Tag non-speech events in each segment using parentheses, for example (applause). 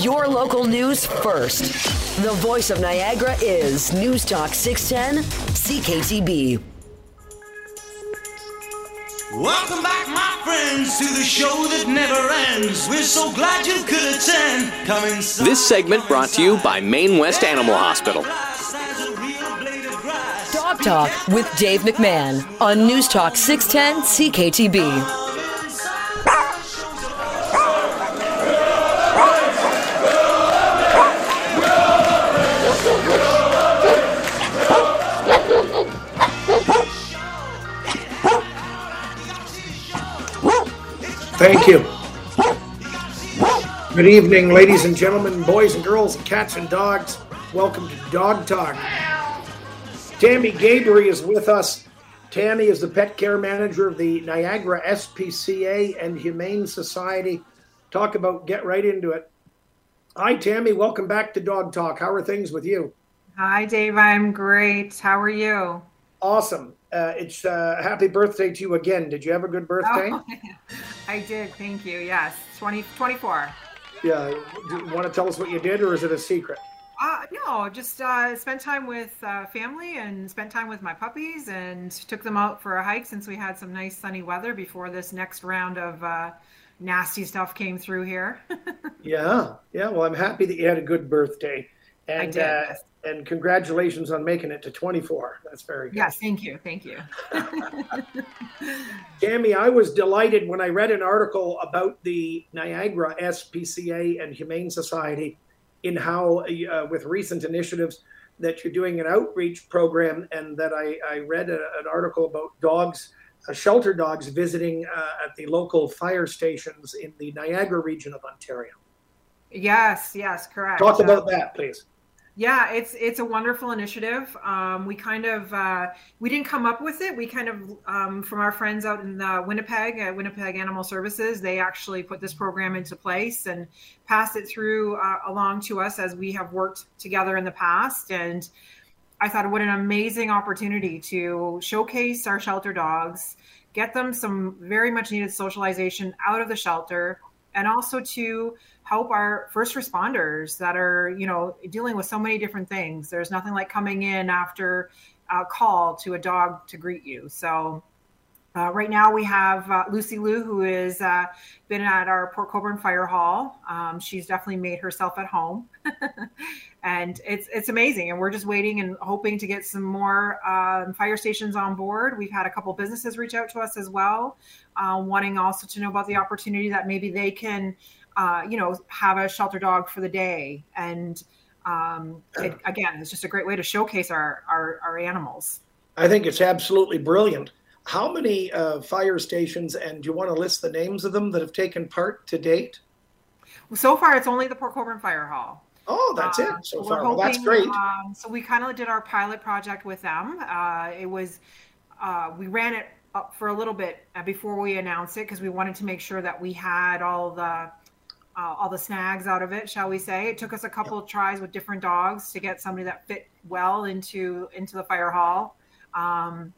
Your local news first. The voice of Niagara is News Talk 610 CKTB. Welcome back, my friends, to the show that never ends. We're so glad you could attend. Come inside. This segment brought to you by Main West Animal Hospital. Dog Talk with Dave McMahon on News Talk 610 CKTB. Thank you. Good evening, ladies and gentlemen, boys and girls, and cats and dogs. Welcome to Dog Talk. Tammy Gabry is with us. Tammy is the pet care manager of the Niagara SPCA and Humane Society. Talk about get right into it. Hi, Tammy. Welcome back to Dog Talk. How are things with you? Hi, Dave. I'm great. How are you? Awesome. Uh, it's uh, happy birthday to you again. Did you have a good birthday? Oh, (laughs) I did. Thank you. Yes. 20, 24. Yeah. Do you want to tell us what you did or is it a secret? Uh, no, just uh, spent time with uh, family and spent time with my puppies and took them out for a hike since we had some nice sunny weather before this next round of uh, nasty stuff came through here. (laughs) yeah. Yeah. Well, I'm happy that you had a good birthday. And, I did. uh, yes. And congratulations on making it to 24. That's very good. yes. Thank you. Thank you. (laughs) Jamie, I was delighted when I read an article about the Niagara SPCA and Humane Society in how, uh, with recent initiatives, that you're doing an outreach program, and that I, I read a, an article about dogs, uh, shelter dogs visiting uh, at the local fire stations in the Niagara region of Ontario. yes. Yes. Correct. Talk about that, please. Yeah, it's it's a wonderful initiative. Um, we kind of uh, we didn't come up with it. We kind of um, from our friends out in uh, Winnipeg at Winnipeg Animal Services, they actually put this program into place and passed it through uh, along to us as we have worked together in the past. And I thought, what an amazing opportunity to showcase our shelter dogs, get them some very much needed socialization out of the shelter, and also to help our first responders that are, you know, dealing with so many different things. There's nothing like coming in after a call to a dog to greet you. So. Uh, right now, we have uh, Lucy Lou, who has uh, been at our Port Colborne Fire Hall. Um, she's definitely made herself at home, (laughs) and it's it's amazing. And we're just waiting and hoping to get some more um, fire stations on board. We've had a couple businesses reach out to us as well, uh, wanting also to know about the opportunity that maybe they can, uh, you know, have a shelter dog for the day. And um, it, again, it's just a great way to showcase our our, our animals. I think it's absolutely brilliant. How many uh, fire stations, and do you want to list the names of them that have taken part to date? So far, it's only the Port Colborne Fire Hall. Oh, that's Uh, it so we're far. Well, that's great. Um, so we kind of did our pilot project with them. Uh, it was uh, we ran it up for a little bit uh, before we announced it because we wanted to make sure that we had all the uh, all the snags out of it, shall we say? It took us a couple of tries with different dogs to get somebody that fit well into into the fire hall. Um,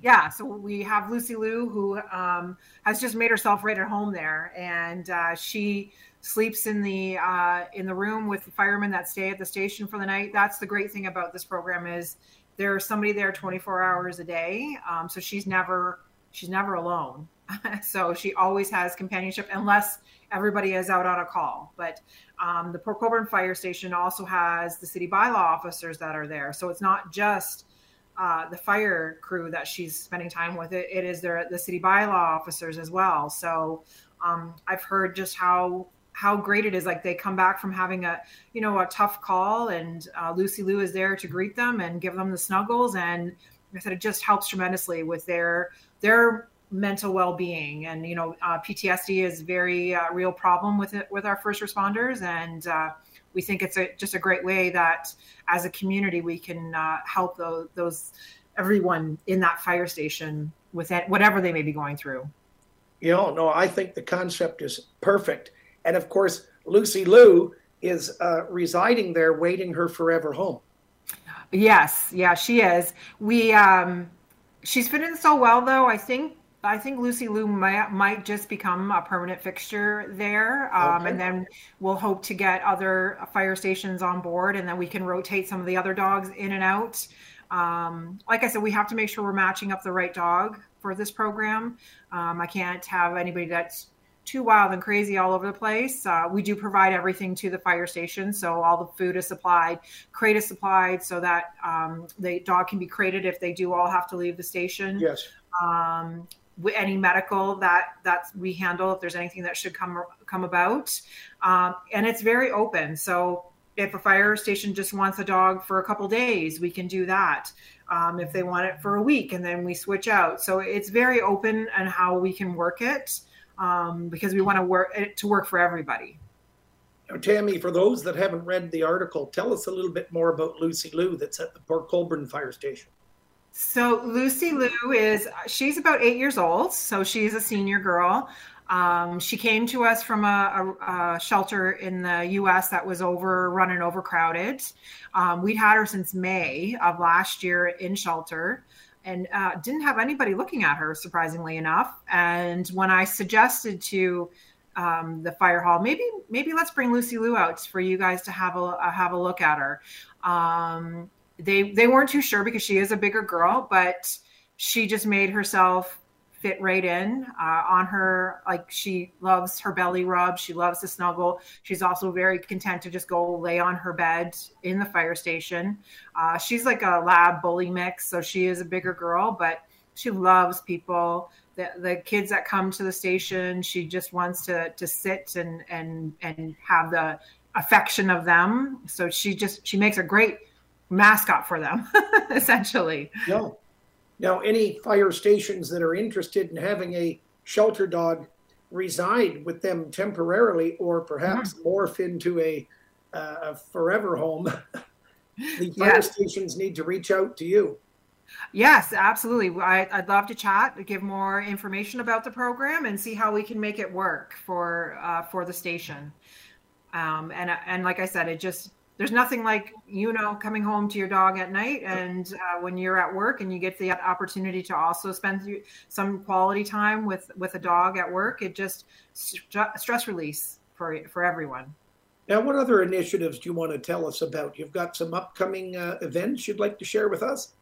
yeah, so we have Lucy Lou who um, has just made herself right at home there, and uh, she sleeps in the uh, in the room with the firemen that stay at the station for the night. That's the great thing about this program is there's somebody there 24 hours a day, um, so she's never she's never alone. (laughs) so she always has companionship unless everybody is out on a call. But um, the Port Colborne Fire Station also has the city bylaw officers that are there, so it's not just uh, the fire crew that she's spending time with. It, it is their the city bylaw officers as well. So um, I've heard just how how great it is. Like they come back from having a you know a tough call, and uh, Lucy Lou is there to greet them and give them the snuggles. And like I said it just helps tremendously with their their mental well-being. And you know uh, ptsd is a very uh, real problem with it with our first responders. And uh, we think it's a, just a great way that as a community we can uh, help those, those everyone in that fire station with it, whatever they may be going through. You know, no, I think the concept is perfect. And of course, Lucy Lou is uh, residing there, waiting her forever home. yes. Yeah she is. We um she's fitting so well though i think I think Lucy Lou might, might just become a permanent fixture there. Um, Okay. And then we'll hope to get other fire stations on board and then we can rotate some of the other dogs in and out. Um, like I said, we have to make sure we're matching up the right dog for this program. Um, I can't have anybody that's too wild and crazy all over the place. Uh, we do provide everything to the fire station. So all the food is supplied, crate is supplied so that um, the dog can be crated if they do all have to leave the station Yes. um, any medical that that we handle if there's anything that should come come about. Um, and it's very open. So if a fire station just wants a dog for a couple days we can do that. Um, if they want it for a week and then we switch out. So it's very open and how we can work it um, because we want to work it to work for everybody. Now, Tammy, for those that haven't read the article, tell us a little bit more about Lucy Lou that's at the Port Colborne Fire Station. So Lucy Lou is she's about eight years old, so she's a senior girl. Um, she came to us from a, a, a shelter in the U.S. that was overrun and overcrowded. Um, we'd had her since May of last year in shelter, and uh, didn't have anybody looking at her, surprisingly enough. And when I suggested to um, the fire hall, maybe maybe let's bring Lucy Lou out for you guys to have a uh, have a look at her. They they weren't too sure because she is a bigger girl, but she just made herself fit right in uh, on her. Like she loves her belly rub. She loves to snuggle. She's also very content to just go lay on her bed in the fire station. Uh, she's like a lab bully mix, so she is a bigger girl, but she loves people. The, the kids that come to the station, she just wants to to sit and and and have the affection of them. So she just she makes a great mascot for them, (laughs) essentially. No. Now, any fire stations that are interested in having a shelter dog reside with them temporarily or perhaps morph into a, uh, a forever home, (laughs) the fire Yes. stations need to reach out to you. Yes, absolutely. I, I'd love to chat, give more information about the program, and see how we can make it work for uh, for the station. Um, and and like I said, it just there's nothing like you know coming home to your dog at night, and uh, when you're at work, and you get the opportunity to also spend some quality time with with a dog at work. It just st- stress release for for everyone. Now, what other initiatives do you want to tell us about? You've got some upcoming uh, events you'd like to share with us?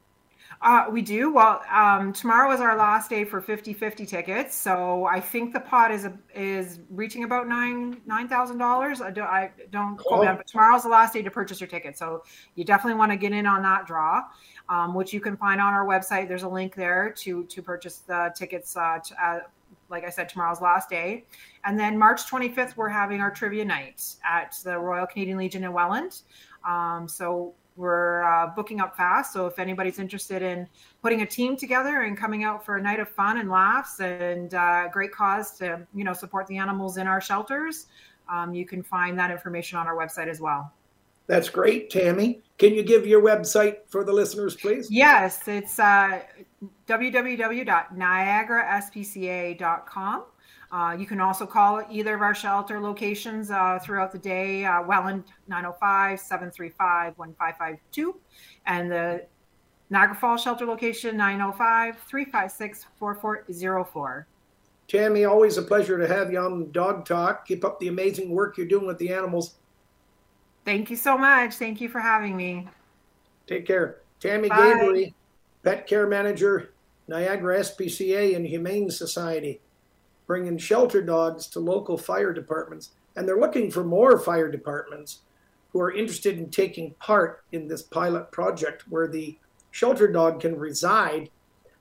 Uh, we do. Well, um, tomorrow is our last day for 50-50 tickets, so I think the pot is a, is reaching about nine nine thousand dollars. I don't I don't quote me on, but tomorrow's the last day to purchase your ticket, so you definitely want to get in on that draw, um, which you can find on our website. There's a link there to to purchase the tickets. Uh, to, uh, like I said, tomorrow's last day, and then March 25th we're having our trivia night at the Royal Canadian Legion in Welland. Um, so we're uh, booking up fast. So if anybody's interested in putting a team together and coming out for a night of fun and laughs and uh, great cause to you know support the animals in our shelters, um, you can find that information on our website as well. That's great, Tammy. Can you give your website for the listeners, please? Yes, it's uh, www.niagaraspca.com. Uh, you can also call either of our shelter locations uh, throughout the day, uh, Welland 905 735 1552, and the Niagara Falls shelter location 905 356 4404. Tammy, always a pleasure to have you on Dog Talk. Keep up the amazing work you're doing with the animals. Thank you so much. Thank you for having me. Take care. Tammy Bye. Pet Care Manager, Niagara SPCA and Humane Society, bringing shelter dogs to local fire departments. And they're looking for more fire departments who are interested in taking part in this pilot project where the shelter dog can reside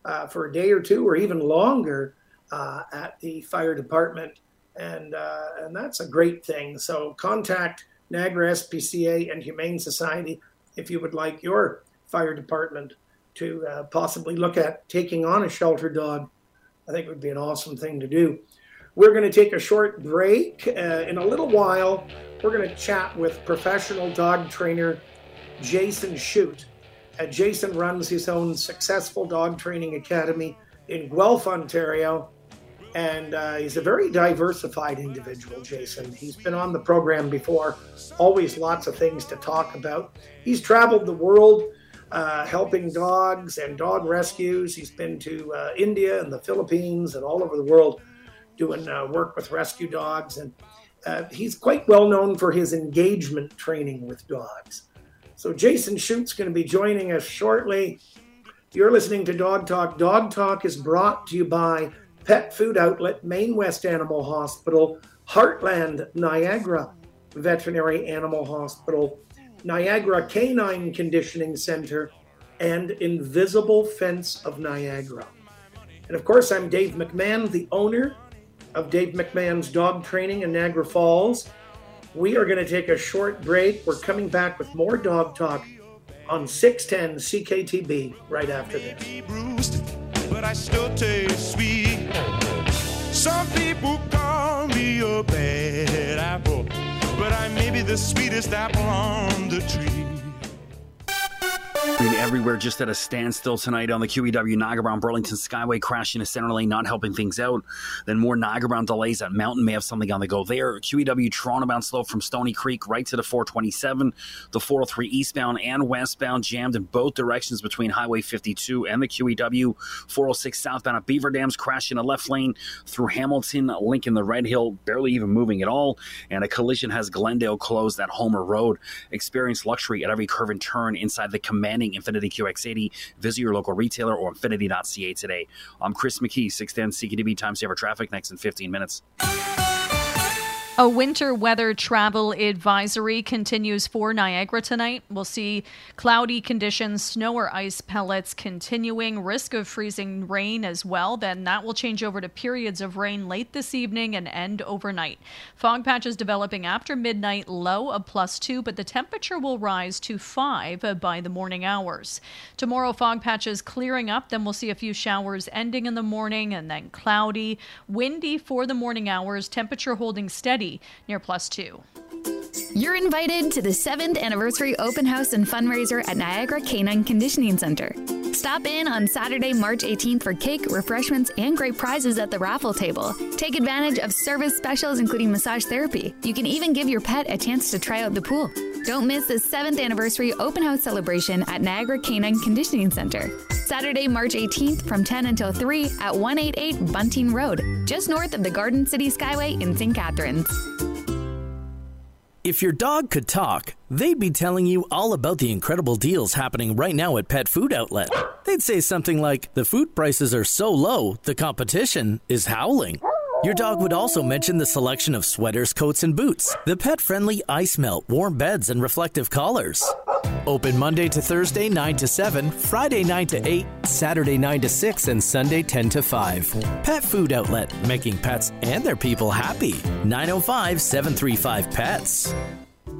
uh, for a day or two or even longer uh, at the fire department. And, uh, and that's a great thing. So contact Niagara SPCA and Humane Society if you would like your fire department to uh, possibly look at taking on a shelter dog. I think it would be an awesome thing to do. We're going to take a short break. Uh, in a little while, we're going to chat with professional dog trainer Jason Shute. Uh, Jason runs his own successful dog training academy in Guelph, Ontario. And uh, he's a very diversified individual, Jason. He's been on the program before, always lots of things to talk about. He's traveled the world uh, helping dogs and dog rescues. He's been to uh, India and the Philippines and all over the world doing uh, work with rescue dogs. And uh, he's quite well known for his engagement training with dogs. So Jason Shute's going to be joining us shortly. You're listening to Dog Talk. Dog Talk is brought to you by Pet Food Outlet, Main West Animal Hospital, Heartland Niagara Veterinary Animal Hospital, Niagara Canine Conditioning Center, and Invisible Fence of Niagara. And of course, I'm Dave McMahon, the owner of Dave McMahon's Dog Training in Niagara Falls. We are going to take a short break. We're coming back with more dog talk on 610 CKTB right after this. bruised, but I still taste sweet. Some people call me a bad apple, but I may be the sweetest apple on the tree. Been everywhere just at a standstill tonight on the QEW Niagara Bound Burlington Skyway crash in a center lane, not helping things out. Then more Niagara Bound delays at Mountain may have something on the go there. QEW Toronto bound slow from Stony Creek right to the 427. The 403 eastbound and westbound jammed in both directions between Highway 52 and the QEW. 406 southbound at Beaver Dams crash in a left lane through Hamilton, Lincoln, the Red Hill, barely even moving at all. And a collision has Glendale closed at Homer Road. Experience luxury at every curve and turn inside the commanding Infiniti QX80. Visit your local retailer or infiniti.ca today. I'm Chris McKee, 610 CKTB time saver traffic next in 15 minutes. A winter weather travel advisory continues for Niagara tonight. We'll see cloudy conditions, snow or ice pellets continuing, risk of freezing rain as well. Then that will change over to periods of rain late this evening and end overnight. Fog patches developing after midnight, low of plus two, but the temperature will rise to five by the morning hours. Tomorrow, fog patches clearing up. Then we'll see a few showers ending in the morning and then cloudy, windy for the morning hours, temperature holding steady near plus two. You're invited to the 7th anniversary open house and fundraiser at Niagara Canine Conditioning Center. Stop in on Saturday, March 18th for cake, refreshments, and great prizes at the raffle table. Take advantage of service specials including massage therapy. You can even give your pet a chance to try out the pool. Don't miss the 7th anniversary open house celebration at Niagara Canine Conditioning Center. Saturday, March 18th from 10 until 3 at 188 Bunting Road, just north of the Garden City Skyway in St. Catharines. If your dog could talk, they'd be telling you all about the incredible deals happening right now at Pet Food Outlet. They'd say something like, The food prices are so low, the competition is howling. Your dog would also mention the selection of sweaters, coats, and boots, the pet friendly ice melt, warm beds, and reflective collars. Open Monday to Thursday, 9 to 7, Friday, 9 to 8, Saturday, 9 to 6, and Sunday, 10 to 5. Pet Food Outlet, making pets and their people happy. 905 735 PETS.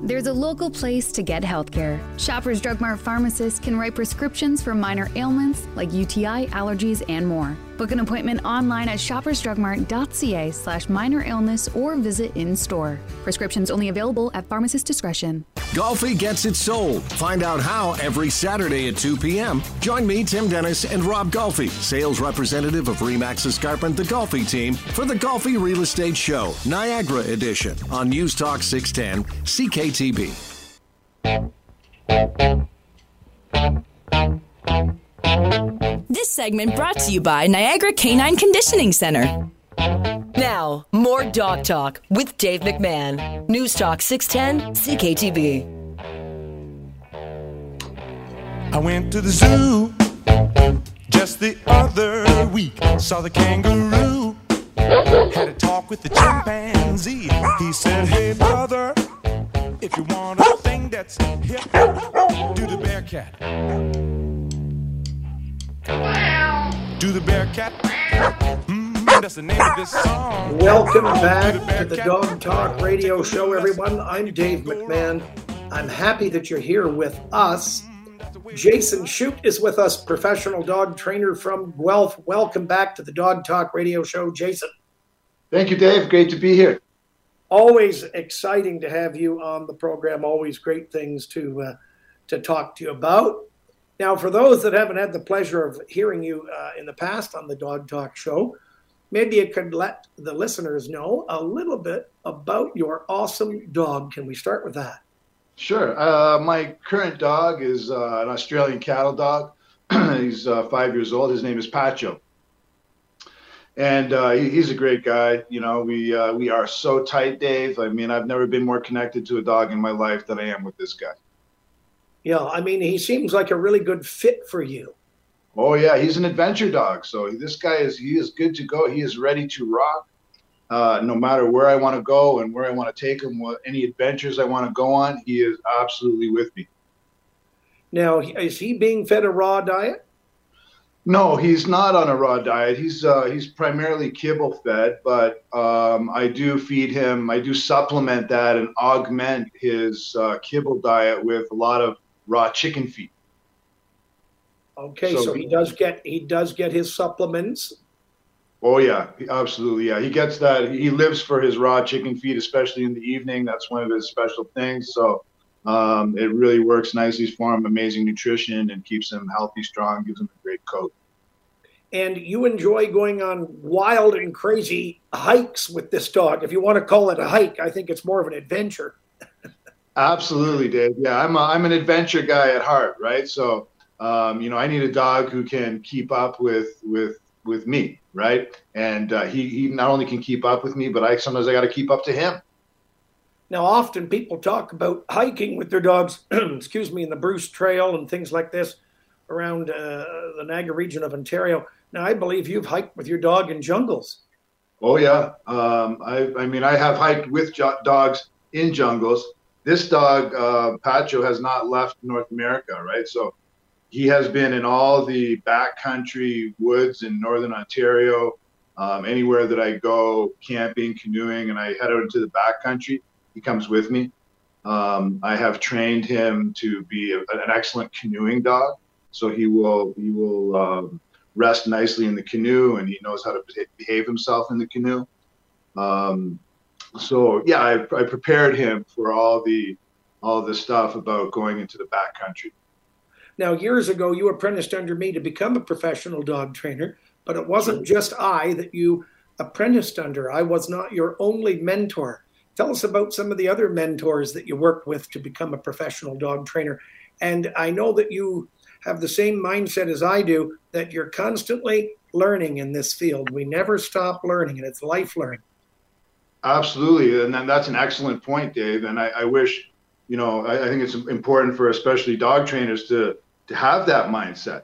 There's a local place to get healthcare. Shoppers Drug Mart pharmacists can write prescriptions for minor ailments like UTI, allergies, and more. Book an appointment online at shoppersdrugmart.ca slash minor illness or visit in store. Prescriptions only available at pharmacist discretion. Golfi gets it sold. Find out how every Saturday at 2 p.m. Join me, Tim Dennis, and Rob Golfi, sales representative of Remax Escarpment, the Golfi team, for the Golfi Real Estate Show, Niagara Edition, on News Talk 610, CKTB. This segment brought to you by Niagara Canine Conditioning Center. Now, more dog talk with Dave McMahon. News Talk 610 CKTB. I went to the zoo just the other week. Saw the kangaroo. Had a talk with the chimpanzee. He said, Hey, brother, if you want a thing that's hip, do the bear cat. Do the bear cat. Mm, that's the name of this song. Welcome back to the. Dog Talk Radio Show, everyone. I'm Dave McMahon. I'm happy that you're here with us. Jason Shute is with us, professional dog trainer from Guelph. Welcome back to the Dog Talk Radio Show, Jason. Thank you, Dave. Great to be here. Always exciting to have you on the program. Always great things to uh, to talk to you about. Now, for those that haven't had the pleasure of hearing you uh, in the past on the Dog Talk Show, maybe you could let the listeners know a little bit about your awesome dog. Can we start with that? Sure. Uh, my current dog is uh, an Australian cattle dog. (clears throat) he's uh, five years old. His name is Pacho, and uh, he, he's a great guy. You know, we uh, we are so tight, Dave. I mean, I've never been more connected to a dog in my life than I am with this guy. Yeah, I mean, he seems like a really good fit for you. Oh yeah, he's an adventure dog. So this guy is he is good to go. He is ready to rock. Uh, no matter where I want to go and where I want to take him, what any adventures I want to go on, he is absolutely with me. Now, is he being fed a raw diet? No, he's not on a raw diet. He's uh, he's primarily kibble fed, but um, I do feed him. I do supplement that and augment his uh, kibble diet with a lot of raw chicken feet. Okay, so, so he does get he does get his supplements. Oh yeah, absolutely. Yeah, he gets that. He lives for his raw chicken feet, especially in the evening. That's one of his special things. So um, it really works nicely for him. Amazing nutrition and keeps him healthy, strong. Gives him a great coat. And you enjoy going on wild and crazy hikes with this dog. If you want to call it a hike, I think it's more of an adventure. Absolutely, Dave. Yeah, I'm a, I'm an adventure guy at heart, right? So um, you know, I need a dog who can keep up with with with me, right? And uh, he he not only can keep up with me, but I sometimes I got to keep up to him. Now, often people talk about hiking with their dogs, (clears throat) excuse me, in the Bruce Trail and things like this around uh, the Niagara region of Ontario. Now, I believe you've hiked with your dog in jungles. Oh yeah, um, I, I mean I have hiked with jo- dogs in jungles. This dog, uh, Pacho, has not left North America, right? So he has been in all the backcountry woods in northern Ontario. Um, anywhere that I go camping, canoeing, and I head out into the backcountry, he comes with me. Um, I have trained him to be a, an excellent canoeing dog, so he will he will um, rest nicely in the canoe, and he knows how to behave himself in the canoe. Um, so yeah, I, I prepared him for all the all the stuff about going into the backcountry. Now, years ago, you apprenticed under me to become a professional dog trainer, but it wasn't just I that you apprenticed under. I was not your only mentor. Tell us about some of the other mentors that you worked with to become a professional dog trainer. And I know that you have the same mindset as I do that you're constantly learning in this field. We never stop learning, and it's life learning. Absolutely. And that's an excellent point, Dave. And I, I wish, you know, I, I think it's important for especially dog trainers to to have that mindset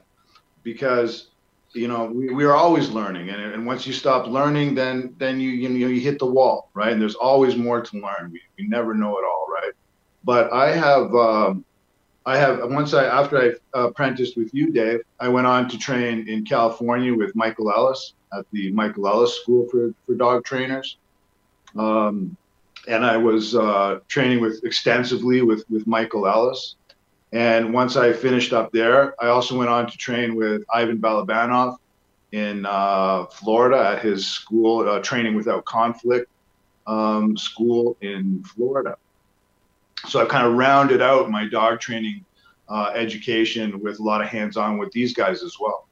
because you know we, we are always learning and, and once you stop learning then then you you know you hit the wall right and there's always more to learn we, we never know it all right but i have um, i have once i after i apprenticed with you dave i went on to train in california with michael ellis at the michael ellis school for, for dog trainers um, and i was uh, training with extensively with with michael ellis and once I finished up there, I also went on to train with Ivan Balabanov in uh, Florida at his school, uh, Training Without Conflict um, school in Florida. So I've kind of rounded out my dog training uh, education with a lot of hands on with these guys as well.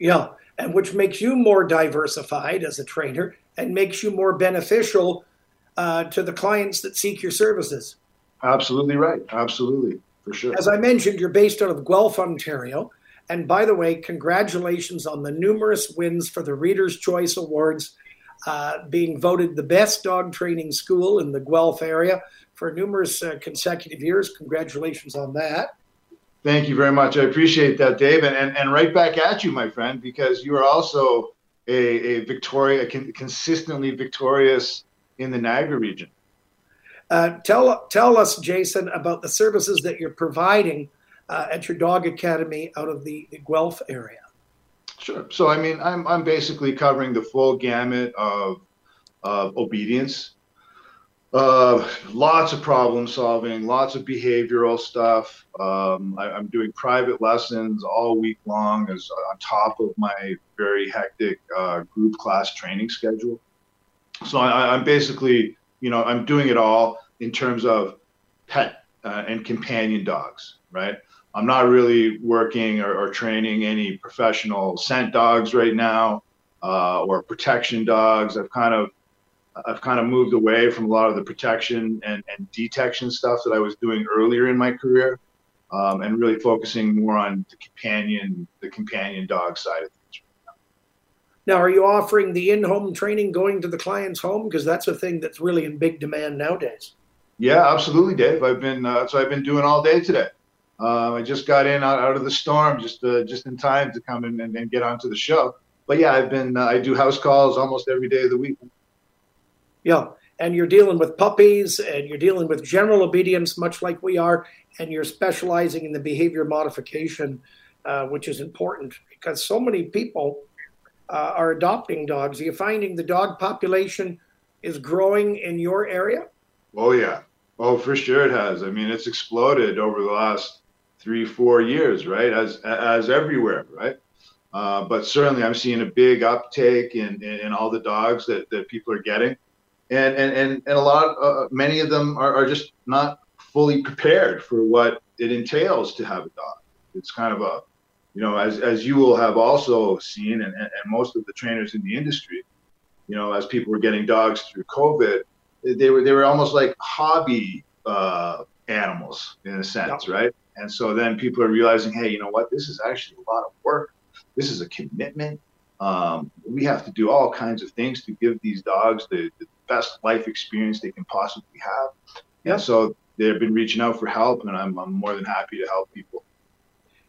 Yeah, and which makes you more diversified as a trainer and makes you more beneficial uh, to the clients that seek your services. Absolutely right. Absolutely for sure. As I mentioned, you're based out of Guelph, Ontario. And by the way, congratulations on the numerous wins for the Reader's Choice Awards, uh, being voted the best dog training school in the Guelph area for numerous uh, consecutive years. Congratulations on that. Thank you very much. I appreciate that, Dave. And, and, and right back at you, my friend, because you are also a, a Victoria, consistently victorious in the Niagara region. Uh, tell tell us, Jason, about the services that you're providing uh, at your dog academy out of the, the, Guelph area. Sure. So, I mean, I'm I'm basically covering the full gamut of of obedience. Uh, lots of problem solving, lots of behavioral stuff. Um, I, am doing private lessons all week long, as on top of my very hectic uh, group class training schedule. So I, I'm basically you know, I'm doing it all in terms of pet uh, and companion dogs, right? I'm not really working or, or training any professional scent dogs right now uh, or protection dogs. I've kind of I've kind of moved away from a lot of the protection and, and detection stuff that I was doing earlier in my career, um, and really focusing more on the companion the companion dog side of things. Now, are you offering the in-home training going to the client's home because that's a thing that's really in big demand nowadays? Yeah, absolutely, Dave. I've been uh, so I've been doing all day today. Uh, I just got in out, out of the storm just uh, just in time to come in and, and, get onto the show. But yeah, I've been uh, I do house calls almost every day of the week. Yeah, and you're dealing with puppies and you're dealing with general obedience, much like we are, and you're specializing in the behavior modification, uh, which is important because so many people uh, are adopting dogs. Are you finding the dog population is growing in your area? Oh yeah, oh for sure it has. I mean, it's exploded over the last three, four years, right? As as everywhere, right? Uh, but certainly, I'm seeing a big uptake in, in, in all the dogs that, that people are getting and and and, and a lot uh, many of them are, are just not fully prepared for what it entails to have a dog. It's kind of a you know as as you will have also seen and, and most of the trainers in the industry you know as people were getting dogs through covid they were they were almost like hobby uh, animals in a sense yeah. right? And so then people are realizing hey you know what? This is actually a lot of work. This is a commitment. Um, we have to do all kinds of things to give these dogs the, the best life experience they can possibly have. Yeah. And so they've been reaching out for help, and I'm, I'm more than happy to help people.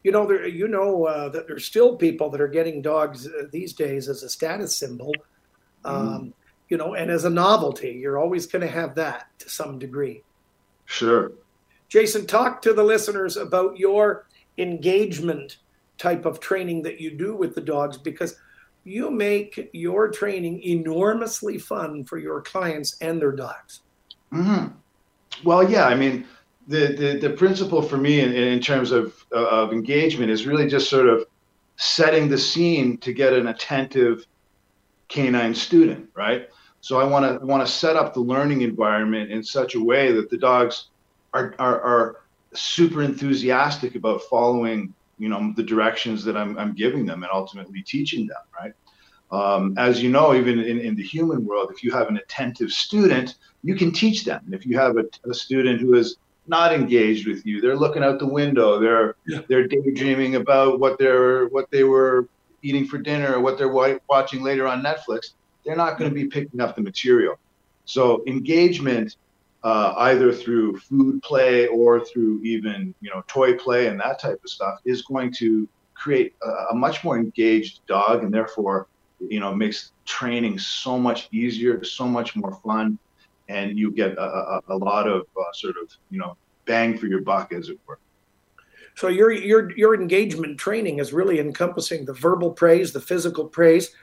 You know, there, you know uh, that there's still people that are getting dogs uh, these days as a status symbol, um, mm. you know, and as a novelty. You're always going to have that to some degree. Sure. Jason, talk to the listeners about your engagement type of training that you do with the dogs because you make your training enormously fun for your clients and their dogs. Mm-hmm. Well, yeah, I mean, the, the, the principle for me in, in terms of, uh, of engagement is really just sort of setting the scene to get an attentive canine student, right? So I want to want to set up the learning environment in such a way that the dogs are, are, are super enthusiastic about following you know the directions that I'm, I'm giving them and ultimately teaching them right? Um, as you know even in, in the human world if you have an attentive student you can teach them. And if you have a, a student who is not engaged with you they're looking out the window they're yeah. they're daydreaming about what they're what they were eating for dinner or what they're watching later on netflix they're not going to be picking up the material. So engagement uh, either through food play or through even you know toy play and that type of stuff is going to create a, a much more engaged dog and therefore you know makes training so much easier so much more fun. And you get a, a, a lot of uh, sort of you know bang for your buck as it were. So your your your engagement training is really encompassing the verbal praise the physical praise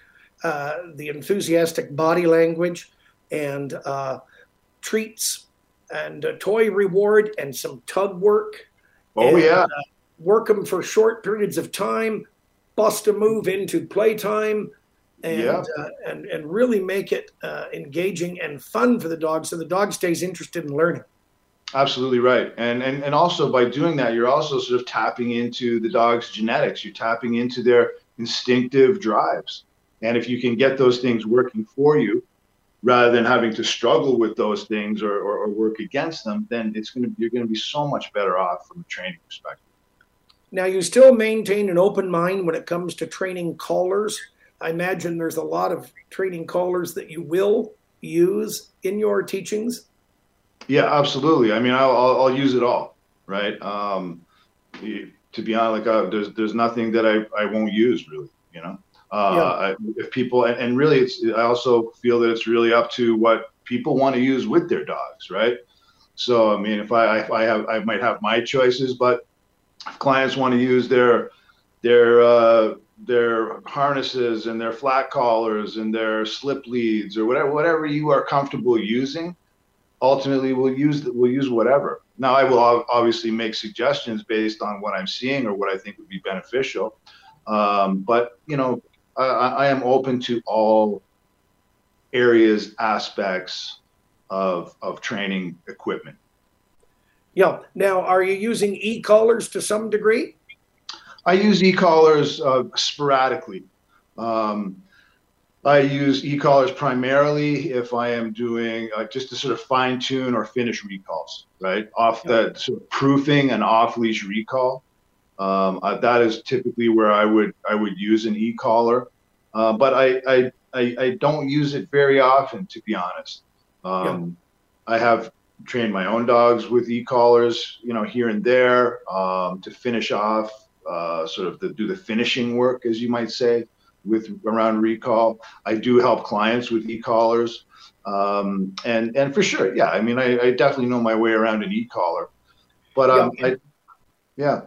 uh, the enthusiastic body language and uh, treats and a toy reward and some tug work. Oh and, yeah. Uh, work them for short periods of time, bust a move into playtime, and yeah. uh, and and really make it uh, engaging and fun for the dog, so the dog stays interested in learning. Absolutely right, and and and also by doing that, you're also sort of tapping into the dog's genetics. You're tapping into their instinctive drives, and if you can get those things working for you, rather than having to struggle with those things or, or, or work against them, then it's going to you're going to be so much better off from a training perspective. Now, you still maintain an open mind when it comes to training collars. I imagine there's a lot of training collars that you will use in your teachings. Yeah, absolutely. I mean, I'll, I'll, I'll use it all, right? Um, to be honest, like uh, there's there's nothing that I, I won't use really, you know. Uh, yeah. If people and, and really, it's I also feel that it's really up to what people want to use with their dogs, right? So I mean, if I if I have I might have my choices, but if clients want to use their their uh, their harnesses and their flat collars and their slip leads or whatever whatever you are comfortable using, ultimately we'll use we'll use whatever. Now I will obviously make suggestions based on what I'm seeing or what I think would be beneficial. Um, but you know, I, I am open to all areas, aspects of of training equipment. Yeah. Now, are you using e-collars to some degree? I use e-collars uh, sporadically. Um, I use e-collars primarily if I am doing uh, just to sort of fine tune or finish recalls, right? Off the sort of proofing and off leash recall. Um, uh, that is typically where I would I would use an e-collar, uh, but I, I, I I don't use it very often to be honest. Um, yeah. I have trained my own dogs with e-collars, you know, here and there um, to finish off, uh, sort of the, do the finishing work, as you might say with around recall. I do help clients with e-collars. Um, and and for sure, yeah. I mean, I, I definitely know my way around an e-collar, but um, yeah. I, yeah,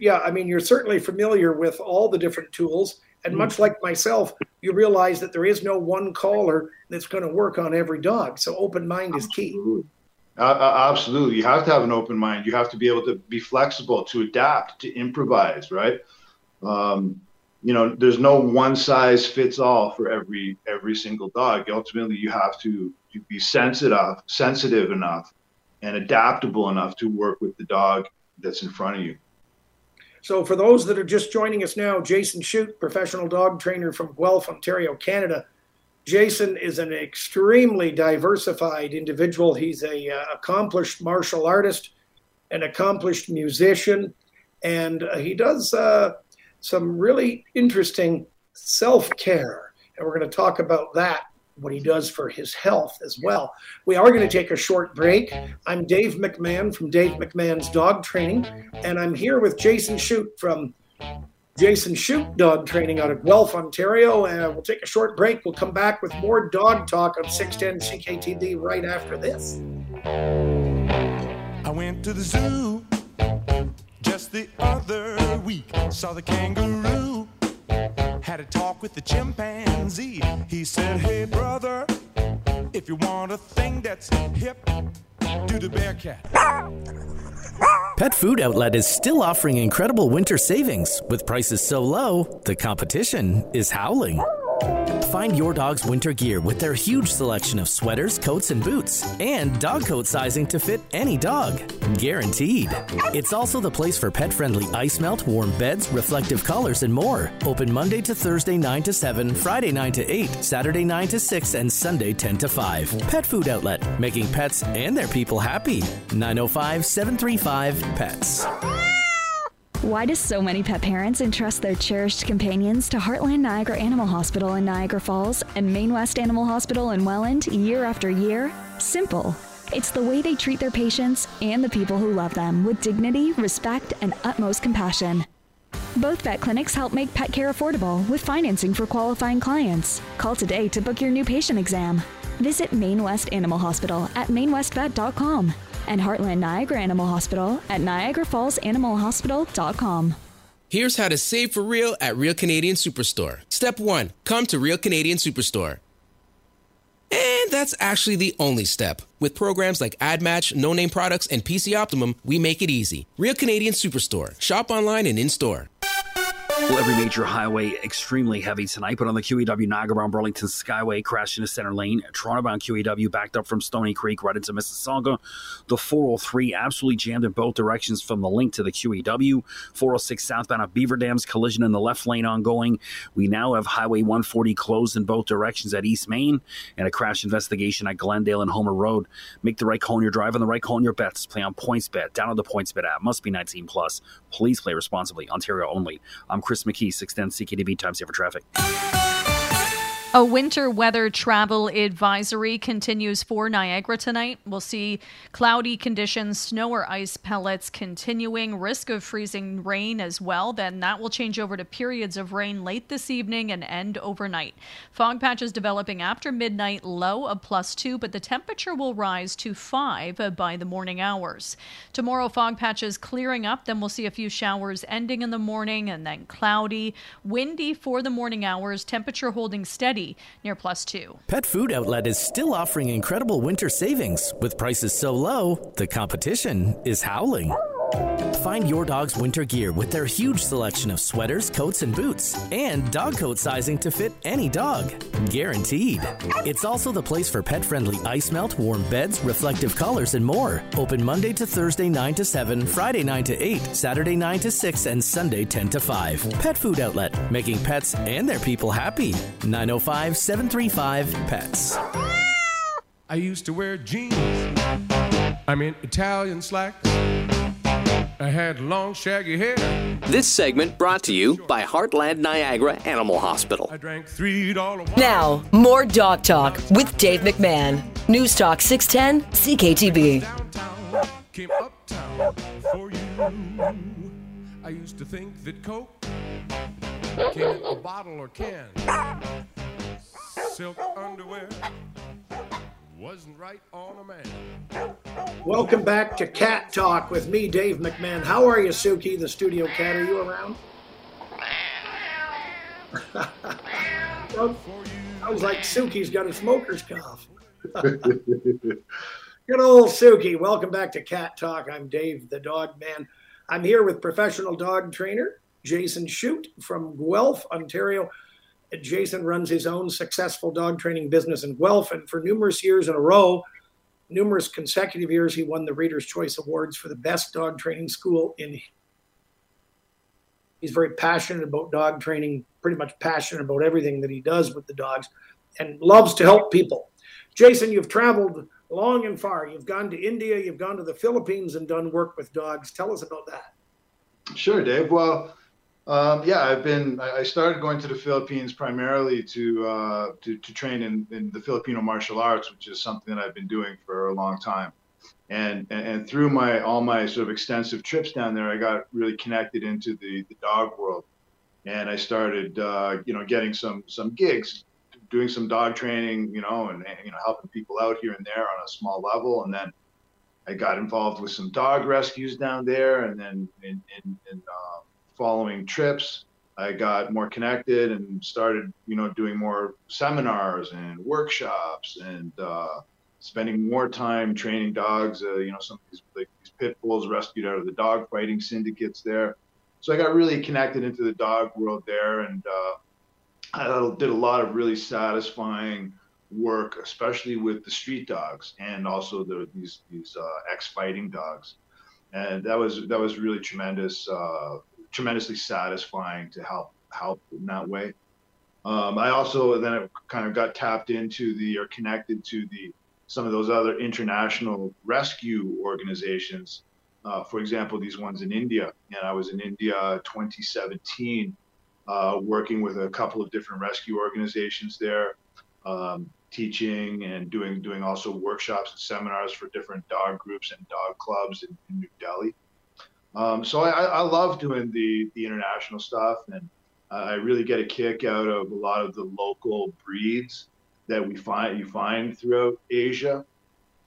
yeah. I mean, you're certainly familiar with all the different tools, and much like myself, you realize that there is no one collar that's going to work on every dog. So open mind is key. Uh, absolutely, you have to have an open mind. You have to be able to be flexible, to adapt, to improvise, right? Um, you know there's no one size fits all for every every single dog ultimately you have to, to be sensitive sensitive enough and adaptable enough to work with the dog that's in front of you so for those that are just joining us now jason shute professional dog trainer from guelph ontario canada jason is an extremely diversified individual he's a uh, accomplished martial artist an accomplished musician and uh, he does uh, some really interesting self care. And we're going to talk about that, what he does for his health as well. We are going to take a short break. I'm Dave McMahon from Dave McMahon's Dog Training, and I'm here with Jason Shute from Jason Shute Dog Training out of Guelph, Ontario. And we'll take a short break. We'll come back with more dog talk on 610 CKTB right after this. I went to the zoo just the other week. Saw the kangaroo. Had a talk with the chimpanzee. He said, Hey, brother, if you want a thing that's hip, do the bear cat. Pet Food Outlet is still offering incredible winter savings with prices so low, the competition is howling. Find your dog's winter gear with their huge selection of sweaters, coats, and boots, and dog coat sizing to fit any dog. Guaranteed. It's also the place for pet friendly ice melt, warm beds, reflective collars, and more. Open Monday to Thursday 9 to 7, Friday 9 to 8, Saturday 9 to 6, and Sunday 10 to 5. Pet Food Outlet, making pets and their people happy. 905 735 PETS. Why do so many pet parents entrust their cherished companions to Heartland Niagara Animal Hospital in Niagara Falls and Main West Animal Hospital in Welland year after year? Simple. It's the way they treat their patients and the people who love them with dignity, respect, and utmost compassion. Both vet clinics help make pet care affordable with financing for qualifying clients. Call today to book your new patient exam. Visit Main West Animal Hospital at mainwestvet.com and Heartland Niagara Animal Hospital at niagarafallsanimalhospital.com. Here's how to save for real at Real Canadian Superstore. Step 1. Come to Real Canadian Superstore. And that's actually the only step. With programs like AdMatch, No Name Products, and PC Optimum, we make it easy. Real Canadian Superstore. Shop online and in store. Well, every major highway extremely heavy tonight, but on the QEW Niagara bound Burlington Skyway crashed into center lane. Toronto bound QEW backed up from Stony Creek right into Mississauga. The 403 absolutely jammed in both directions from the link to the QEW. 406 southbound at Beaver Dams collision in the left lane ongoing. We now have Highway 140 closed in both directions at East Main and a crash investigation at Glendale and Homer Road. Make the right call on your drive and the right call on your bets. Play on PointsBet. Download the PointsBet app. Must be 19 plus. Please play responsibly. Ontario only. I'm Chris Chris McKee, 610 CKTB Time Saver Traffic. A winter weather travel advisory continues for Niagara tonight. We'll see cloudy conditions, snow or ice pellets continuing, risk of freezing rain as well. Then that will change over to periods of rain late this evening and end overnight. Fog patches developing after midnight, low of plus two, but the temperature will rise to five by the morning hours. Tomorrow, fog patches clearing up, then we'll see a few showers ending in the morning and then cloudy, windy for the morning hours, temperature holding steady near plus two. Pet Food Outlet is still offering incredible winter savings with prices so low, the competition is howling. Find your dog's winter gear with their huge selection of sweaters, coats, and boots, and dog coat sizing to fit any dog. Guaranteed. It's also the place for pet friendly ice melt, warm beds, reflective collars, and more. Open Monday to Thursday 9 to 7, Friday 9 to 8, Saturday 9 to 6, and Sunday 10 to 5. Pet Food Outlet, making pets and their people happy. 905 735 PETS. I used to wear jeans. I mean Italian slacks. I had long shaggy hair. This segment brought to you by Heartland Niagara Animal Hospital. I drank three dollar. Now, more Dog Talk with Dave McMahon. News Talk 610 CKTB. Came uptown for you. I used to think that Coke came in a bottle or can. Silk underwear wasn't right on a man. Welcome back to Cat Talk with me, Dave McMahon. How are you, Suki, the studio cat? Are you around? (laughs) Sounds like Suki's got a smoker's cough. (laughs) Good old Suki. Welcome back to Cat Talk. I'm Dave, the dog man. I'm here with professional dog trainer Jason Shute from Guelph, Ontario. Jason runs his own successful dog training business in Guelph, and for numerous years in a row, numerous consecutive years, he won the Reader's Choice Awards for the best dog training school in. He's very passionate about dog training, pretty much passionate about everything that he does with the dogs, and loves to help people. Jason, you've traveled long and far. You've gone to India, you've gone to the Philippines, and done work with dogs. Tell us about that. Sure, Dave. Well, um, yeah, I've been. I started going to the Philippines primarily to uh, to, to, train in, in, the Filipino martial arts, which is something that I've been doing for a long time. And, and, through my all my sort of extensive trips down there, I got really connected into the, the dog world, and I started uh, you know getting some some gigs, doing some dog training, you know, and, and you know helping people out here and there on a small level, and then I got involved with some dog rescues down there, and then in, in, in um, following trips, I got more connected and started, you know, doing more seminars and workshops and uh, spending more time training dogs. Uh, you know, some of these, like, these pit bulls rescued out of the dog fighting syndicates there. So I got really connected into the dog world there, and uh, I did a lot of really satisfying work, especially with the street dogs and also the, these these uh, ex fighting dogs. And that was that was really tremendous uh, tremendously satisfying to help help in that way. Um, I also then kind of got tapped into the or connected to the some of those other international rescue organizations. Uh, for example, these ones in India, and I was in India 2017, uh, working with a couple of different rescue organizations there, um, teaching and doing doing also workshops and seminars for different dog groups and dog clubs in, in New Delhi. Um, so I, I, love doing the the international stuff, and I really get a kick out of a lot of the local breeds that we find you find throughout Asia.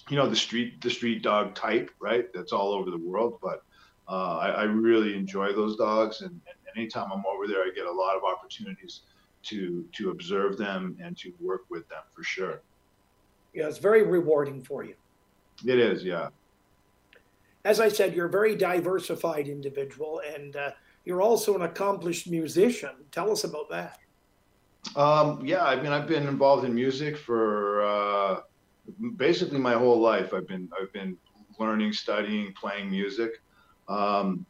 You know, the street the street dog type, right? That's all over the world, but uh, I, I, really enjoy those dogs, and, and anytime I'm over there, I get a lot of opportunities to to observe them and to work with them for sure. Yeah, it's very rewarding for you. It is, yeah as I said, you're a very diversified individual, and uh, you're also an accomplished musician. Tell us about that. Um, yeah, I mean, I've been involved in music for uh, basically my whole life. I've been I've been learning, studying, playing music. Um,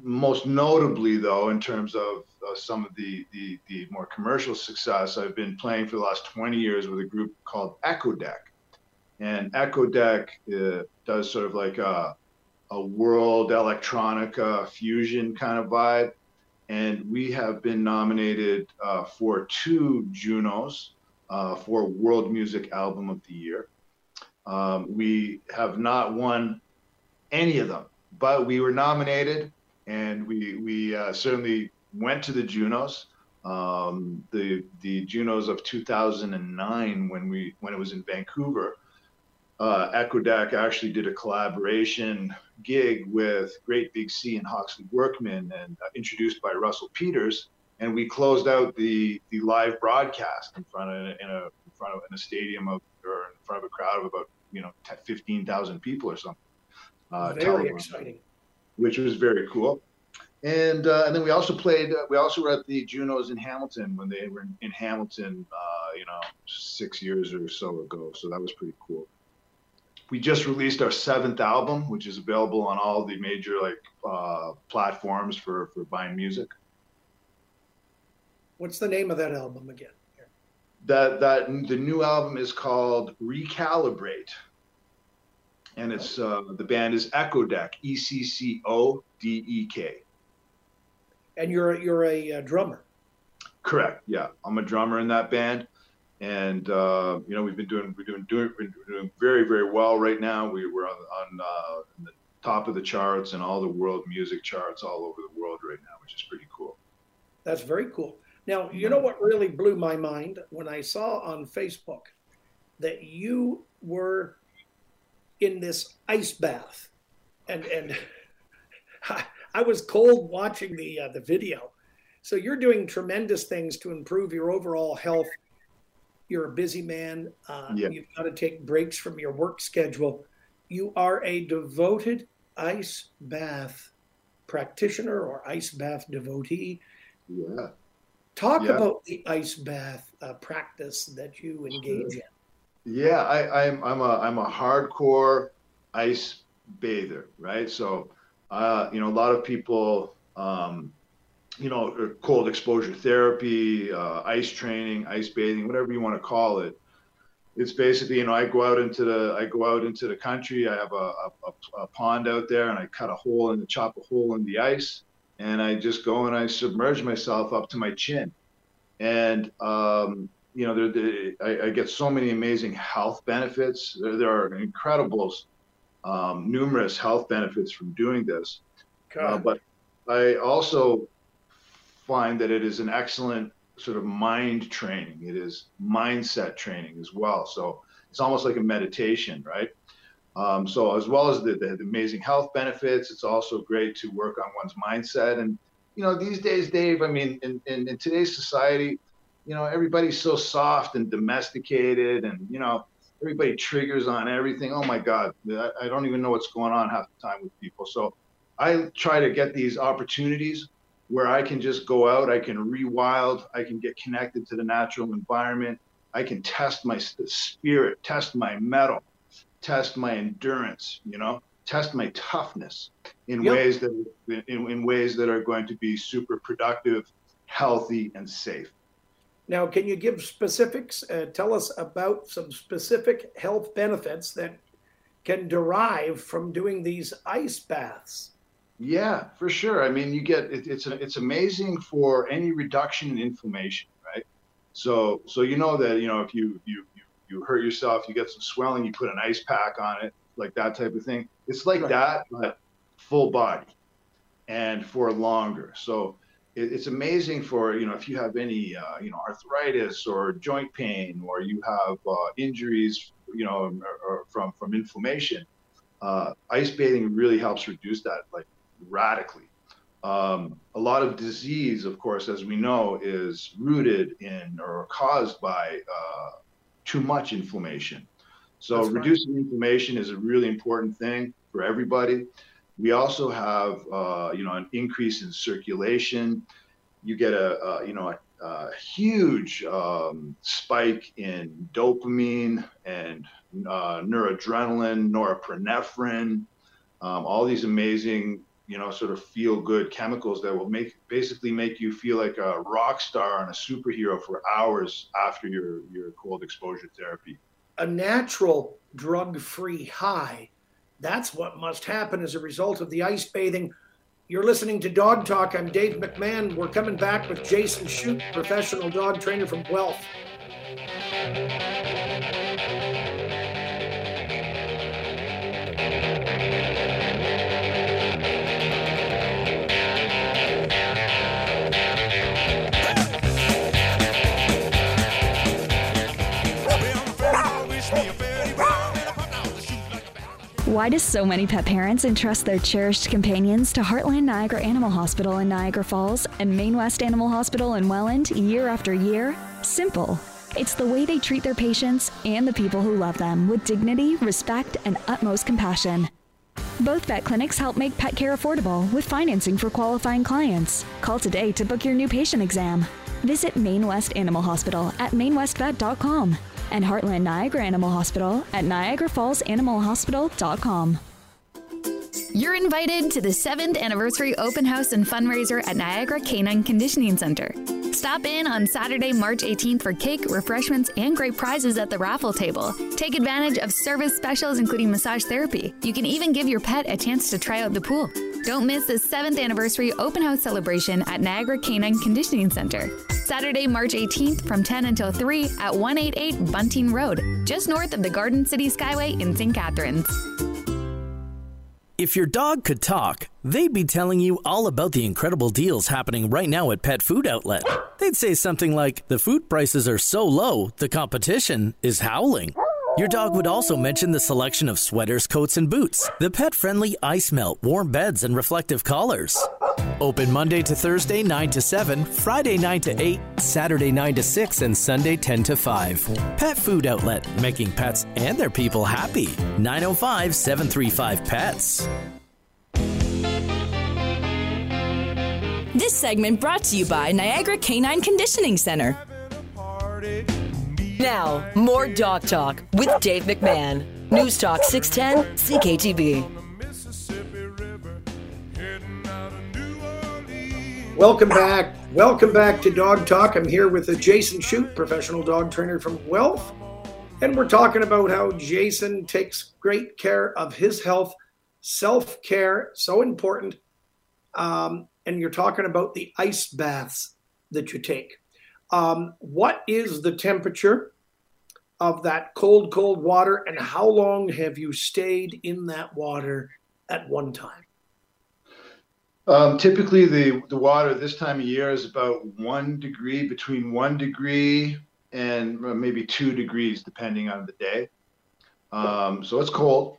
most notably, though, in terms of uh, some of the, the, the more commercial success, I've been playing for the last 20 years with a group called Eccodek. And Eccodek uh, does sort of like a, a world electronica fusion kind of vibe. And we have been nominated uh, for two Junos uh, for World Music Album of the Year. Um, we have not won any of them, but we were nominated, and we we uh, certainly went to the Junos. Um, the the Junos of 2009 when we when it was in Vancouver uh, actually did a collaboration gig with Great Big Sea and Hawksley Workman and uh, introduced by Russell Peters. And we closed out the, the live broadcast in front of in a in front of in a stadium of or in front of a crowd of about you know 15,000 people or something. Uh, Very exciting. which was very cool. And uh, and then we also played. Uh, we also were at the Junos in Hamilton when they were in, in Hamilton, uh, you know, six years or so ago. So that was pretty cool. We just released our seventh album, which is available on all the major like uh, platforms for for buying music. What's the name of that album again? That that the new album is called Recalibrate, and it's uh, the band is Eccodek, E C C O D E K. And you're you're a, uh drummer. Correct. Yeah, I'm a drummer in that band, and uh, you know we've been doing we're doing doing we're doing very very well right now. We were on, on uh, the top of the charts and all the world music charts all over the world right now, which is pretty cool. That's very cool. Now, you know what really blew my mind when I saw on Facebook that you were in this ice bath, and and (laughs) I was cold watching the uh, the video. So you're doing tremendous things to improve your overall health. You're a busy man. Uh, Yeah. You've got to take breaks from your work schedule. You are a devoted ice bath practitioner or ice bath devotee. Yeah. Talk Yeah. about the ice bath uh, practice that you engage in. Yeah, I, I'm I'm a I'm a hardcore ice bather, right? So, uh, you know, a lot of people, um, you know, cold exposure therapy, uh, ice training, ice bathing, whatever you want to call it. It's basically, you know, I go out into the I go out into the country. I have a, a, a- a pond out there, and I cut a hole and chop a hole in the ice, and I just go and I submerge myself up to my chin and um, you know, there, there, I, I get so many amazing health benefits. There, there are incredible, um, numerous health benefits from doing this. Uh, but I also find that it is an excellent sort of mind training. It is mindset training as well. So it's almost like a meditation, right? Um, so as well as the, the, amazing health benefits, it's also great to work on one's mindset. And you know, these days, Dave, I mean, in, in, in today's society, you know, everybody's so soft and domesticated, and you know, everybody triggers on everything. Oh my God, I, I don't even know what's going on half the time with people. So I try to get these opportunities where I can just go out, I can rewild, I can get connected to the natural environment, I can test my spirit, test my mettle, test my endurance, you know, test my toughness in Yep. ways that in, in ways that are going to be super productive, healthy, and safe. Now, can you give specifics? Uh, tell us about some specific health benefits that can derive from doing these ice baths. Yeah, for sure. I mean, you get it, it's it's amazing for any reduction in inflammation, right? So so you know that you know if you you you, you hurt yourself, you get some swelling, you put an ice pack on it, like that type of thing. It's like that, but full body and for longer. So it, it's amazing for you know if you have any uh, you know arthritis or joint pain or you have uh, injuries, you know, or, or from from inflammation. Uh, ice bathing really helps reduce that like radically. Um, a lot of disease, of course, as we know, is rooted in or caused by uh, too much inflammation. So That's right. reducing inflammation is a really important thing for everybody. We also have, uh, you know, an increase in circulation. You get a, you know, a, a huge um, spike in dopamine and uh, noradrenaline, norepinephrine, um, all these amazing, you know, sort of feel good chemicals that will make basically make you feel like a rock star and a superhero for hours after your your cold exposure therapy. A natural drug free high. That's what must happen as a result of the ice bathing. You're listening to Dog Talk. I'm Dave McMahon. We're coming back with Jason Shute, professional dog trainer from Guelph. Why do so many pet parents entrust their cherished companions to Heartland Niagara Animal Hospital in Niagara Falls and Main West Animal Hospital in Welland year after year? Simple. It's the way they treat their patients and the people who love them with dignity, respect, and utmost compassion. Both vet clinics help make pet care affordable with financing for qualifying clients. Call today to book your new patient exam. Visit Main West Animal Hospital at mainwestvet.com and Heartland Niagara Animal Hospital at niagarafallsanimalhospital.com. You're invited to the 7th anniversary open house and fundraiser at Niagara Canine Conditioning Center. Stop in on Saturday, March 18th for cake, refreshments, and great prizes at the raffle table. Take advantage of service specials, including massage therapy. You can even give your pet a chance to try out the pool. Don't miss the 7th anniversary open house celebration at Niagara Canine Conditioning Center. Saturday, March 18th from 10 until 3 at 188 Bunting Road, just north of the Garden City Skyway in St. Catharines. If your dog could talk, they'd be telling you all about the incredible deals happening right now at Pet Food Outlet. They'd say something like, The food prices are so low, the competition is howling. Your dog would also mention the selection of sweaters, coats, and boots, the pet friendly ice melt, warm beds, and reflective collars. Open Monday to Thursday, 9 to 7, Friday, 9 to 8, Saturday, 9 to 6, and Sunday, 10 to 5. Pet Food Outlet, making pets and their people happy. 905 735 PETS. This segment brought to you by Niagara Canine Conditioning Center. Now, more Dog Talk with Dave McMahon. News Talk 610 CKTB. Welcome back. Welcome back to Dog Talk. I'm here with Jason Shute, professional dog trainer from Guelph. And we're talking about how Jason takes great care of his health, self care, so important. Um, and you're talking about the ice baths that you take. Um, what is the temperature of that cold, cold water, and how long have you stayed in that water at one time? Um, typically, the, the water this time of year is about one degree, between one degree and maybe two degrees, depending on the day. Um, so it's cold,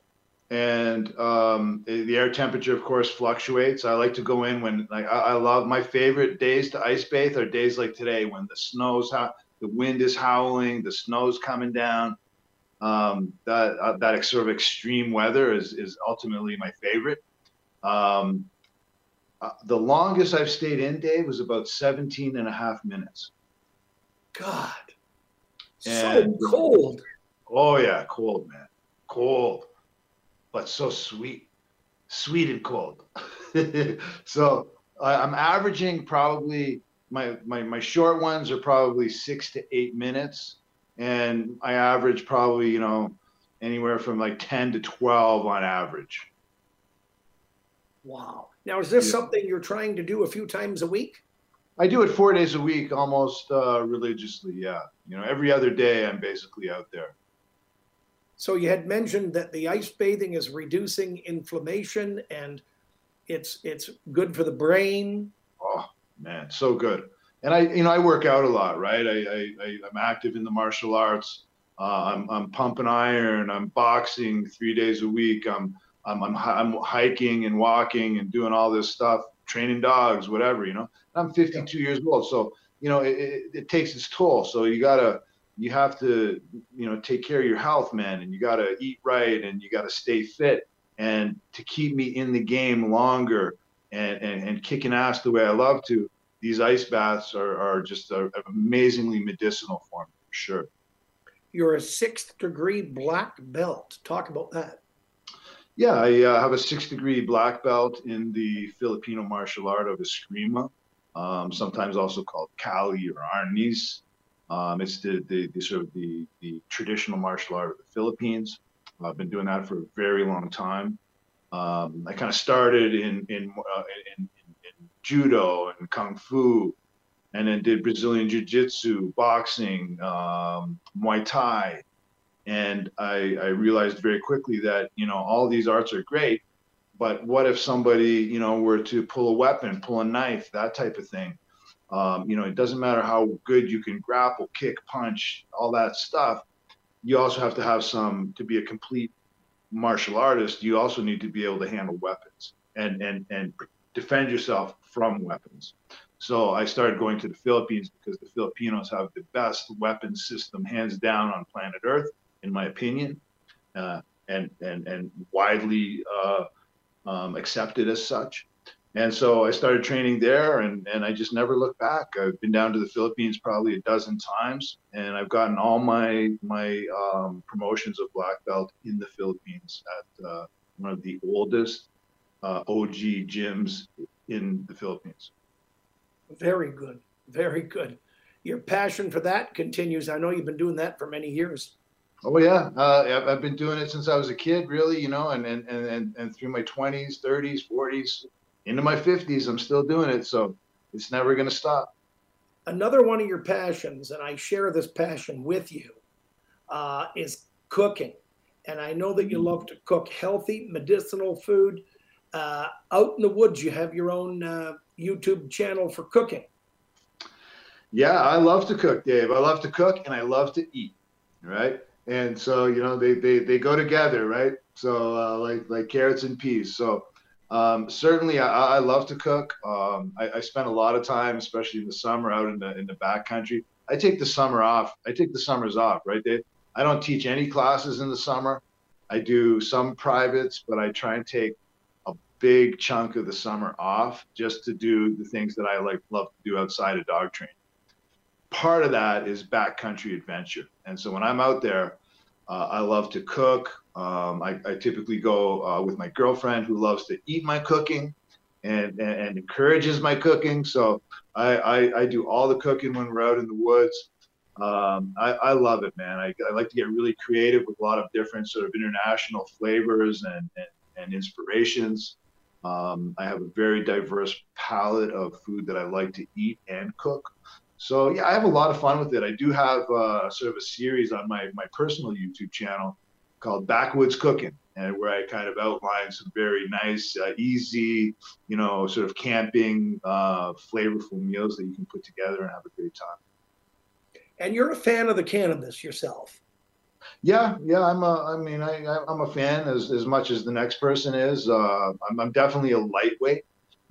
and um, the air temperature, of course, fluctuates. I like to go in when like I, I love my favorite days to ice bathe are days like today when the snow's how the wind is howling, the snow's coming down. Um, that uh, that sort of extreme weather is is ultimately my favorite. Um, uh, the longest I've stayed in, Dave, was about 17 and a half minutes. God, And- so cold. Oh yeah, cold, man. Cold. But so sweet. Sweet and cold. (laughs) so I I'm averaging probably my, my my short ones are probably six to eight minutes. And I average probably, you know, anywhere from like 10 to 12 on average. Wow. Now, is this Yeah. something you're trying to do a few times a week? I do it four days a week, almost uh, religiously. Yeah, you know, every other day I'm basically out there. So you had mentioned that the ice bathing is reducing inflammation and it's it's good for the brain. Oh man, so good. And I, you know, I work out a lot, right? I, I, I I'm active in the martial arts. Uh, I'm, I'm pumping iron. I'm boxing three days a week. I'm, I'm, I'm, I'm hiking and walking and doing all this stuff, training dogs, whatever, you know. I'm 52 years old, so you know it, it, it takes its toll. So you gotta, you have to, you know, take care of your health, man, and you gotta eat right, and you gotta stay fit, and to keep me in the game longer and and, and kicking ass the way I love to. These ice baths are, are just a, amazingly medicinal for me, for sure. You're a sixth degree black belt. Talk about that. Yeah, I uh, have a sixth degree black belt in the Filipino martial art of Eskrima, um, sometimes also called Kali or Arnis. Um, it's the, the, the sort of the, the traditional martial art of the Philippines. I've been doing that for a very long time. Um, I kind of started in in, uh, in in judo and kung fu, and then did Brazilian jiu-jitsu, boxing, um, Muay Thai, and I, I realized very quickly that you know all these arts are great, but what if somebody you know were to pull a weapon, pull a knife, that type of thing? Um, you know, it doesn't matter how good you can grapple, kick, punch, all that stuff. You also have to have some to be a complete martial artist. You also need to be able to handle weapons and and and defend yourself from weapons. So I started going to the Philippines because the Filipinos have the best weapon system, hands down, on planet Earth, in my opinion, uh, and and and widely uh, um, accepted as such. And so I started training there, and, and I just never looked back. I've been down to the Philippines probably a dozen times, and I've gotten all my my um, promotions of black belt in the Philippines at uh, one of the oldest uh, OG gyms in the Philippines. Very good. Very good. Your passion for that continues. I know you've been doing that for many years. Oh yeah, uh, I've, I've been doing it since I was a kid, really. You know, and and and and through my twenties, thirties, forties, into my fifties, I'm still doing it. So it's never going to stop. Another one of your passions, and I share this passion with you, uh, is cooking. And I know that you love to cook healthy, medicinal food. Uh, out in the woods, you have your own uh, YouTube channel for cooking. Yeah, I love to cook, Dave. I love to cook and I love to eat, right? And so you know they they, they go together, right? So uh, like like carrots and peas. So um, certainly I, I love to cook. Um, I, I spend a lot of time, especially in the summer, out in the in the back country. I take the summer off. I take the summers off, right, Dave? I don't teach any classes in the summer. I do some privates, but I try and take a big chunk of the summer off just to do the things that I like love to do outside of dog training part of that is backcountry adventure. And so when I'm out there, uh, I love to cook. Um, I, I, typically go uh, with my girlfriend who loves to eat my cooking and, and, and encourages my cooking. So I, I, I, do all the cooking when we're out in the woods. Um, I, I, love it, man. I, I, like to get really creative with a lot of different sort of international flavors and, and, and inspirations. Um, I have a very diverse palate of food that I like to eat and cook. So yeah, I have a lot of fun with it. I do have uh, sort of a series on my my personal YouTube channel called Backwoods Cooking, and where I kind of outline some very nice, uh, easy, you know, sort of camping, uh, flavorful meals that you can put together and have a great time. And you're a fan of the cannabis yourself. Yeah, yeah, I'm a. I mean, I, I'm a fan as, as much as the next person is. Uh, I'm, I'm definitely a lightweight,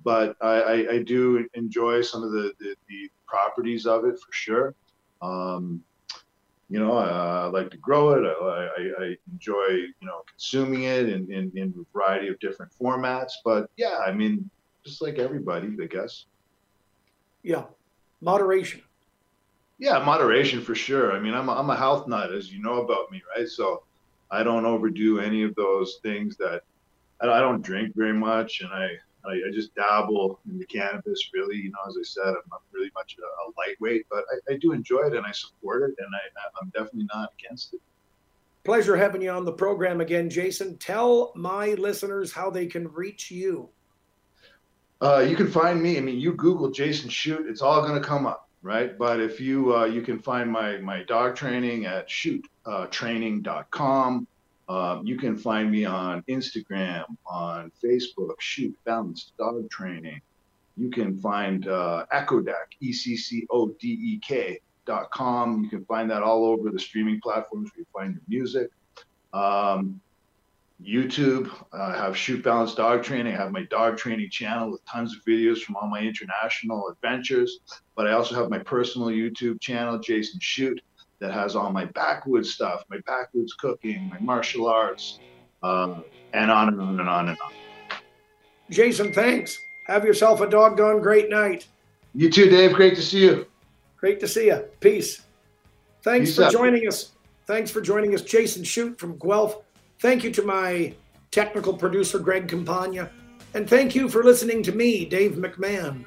but I, I, I do enjoy some of the, the, the properties of it for sure. Um, you know, I, I, like to grow it. I, I, enjoy, you know, consuming it in, in, in a variety of different formats. But yeah, I mean, just like everybody, I guess. Yeah, moderation. Yeah, moderation for sure. I mean, I'm a, I'm a health nut, as you know about me, right? So I don't overdo any of those things that I don't drink very much, and I I, I, just dabble in the cannabis. Really, you know, as I said, I'm not really much a, a lightweight, but I, I, do enjoy it and I support it, and I, I'm definitely not against it. Pleasure having you on the program again, Jason. Tell my listeners how they can reach you. Uh, you can find me. I mean, you Google Jason Shute, it's all going to come up, right? But if you uh, you can find my my dog training at shutetraining.com. Um, you can find me on Instagram, on Facebook, Shute Balanced Dog Training. You can find uh, E C C O D E K dot com. You can find that all over the streaming platforms where you find your music. Um, YouTube, I have Shute Balanced Dog Training. I have my dog training channel with tons of videos from all my international adventures. But I also have my personal YouTube channel, Jason Shute that has all my backwoods stuff, my backwoods cooking, my martial arts, um, and on and on and on and on. Jason, thanks. Have yourself a doggone great night. You too, Dave. Great to see you. Great to see you. Peace. Thanks Peace for up. joining us. Thanks for joining us, Jason Shute from Guelph. Thank you to my technical producer, Greg Campagna. And thank you for listening to me, Dave McMahon,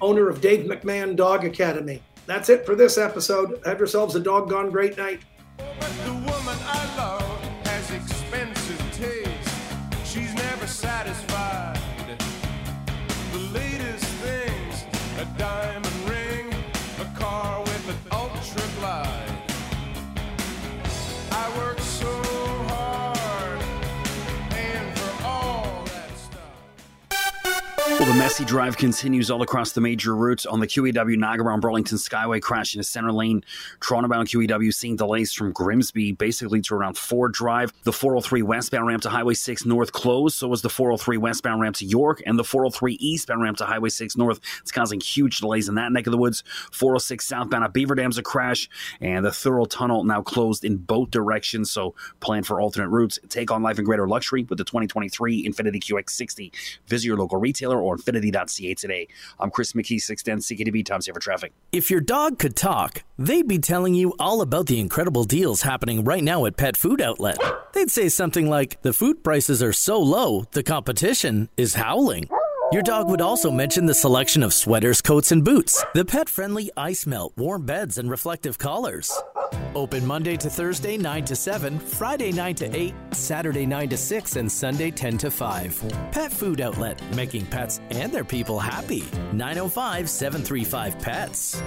owner of Dave McMahon Dog Academy. That's it for this episode. Have yourselves a doggone great night. Messy drive continues all across the major routes on the QEW Niagara Brown Burlington Skyway crash in a center lane. Toronto bound QEW seeing delays from Grimsby basically to around Ford Drive. The 403 westbound ramp to Highway 6 North closed. So was the 403 westbound ramp to York and the 403 eastbound ramp to Highway 6 North. It's causing huge delays in that neck of the woods. 406 southbound at Beaver Dam's a crash and the Thorold Tunnel now closed in both directions. So plan for alternate routes. Take on life in greater luxury with the 2023 Infiniti QX60. Visit your local retailer or today. I'm Chris McKee, 610 CKTB, time saver traffic. If your dog could talk, they'd be telling you all about the incredible deals happening right now at Pet Food Outlet. They'd say something like, the food prices are so low, the competition is howling. Your dog would also mention the selection of sweaters, coats, and boots, the pet friendly ice melt, warm beds, and reflective collars. Open Monday to Thursday, 9 to 7, Friday, 9 to 8, Saturday, 9 to 6, and Sunday, 10 to 5. Pet Food Outlet, making pets and their people happy. 905 735 PETS.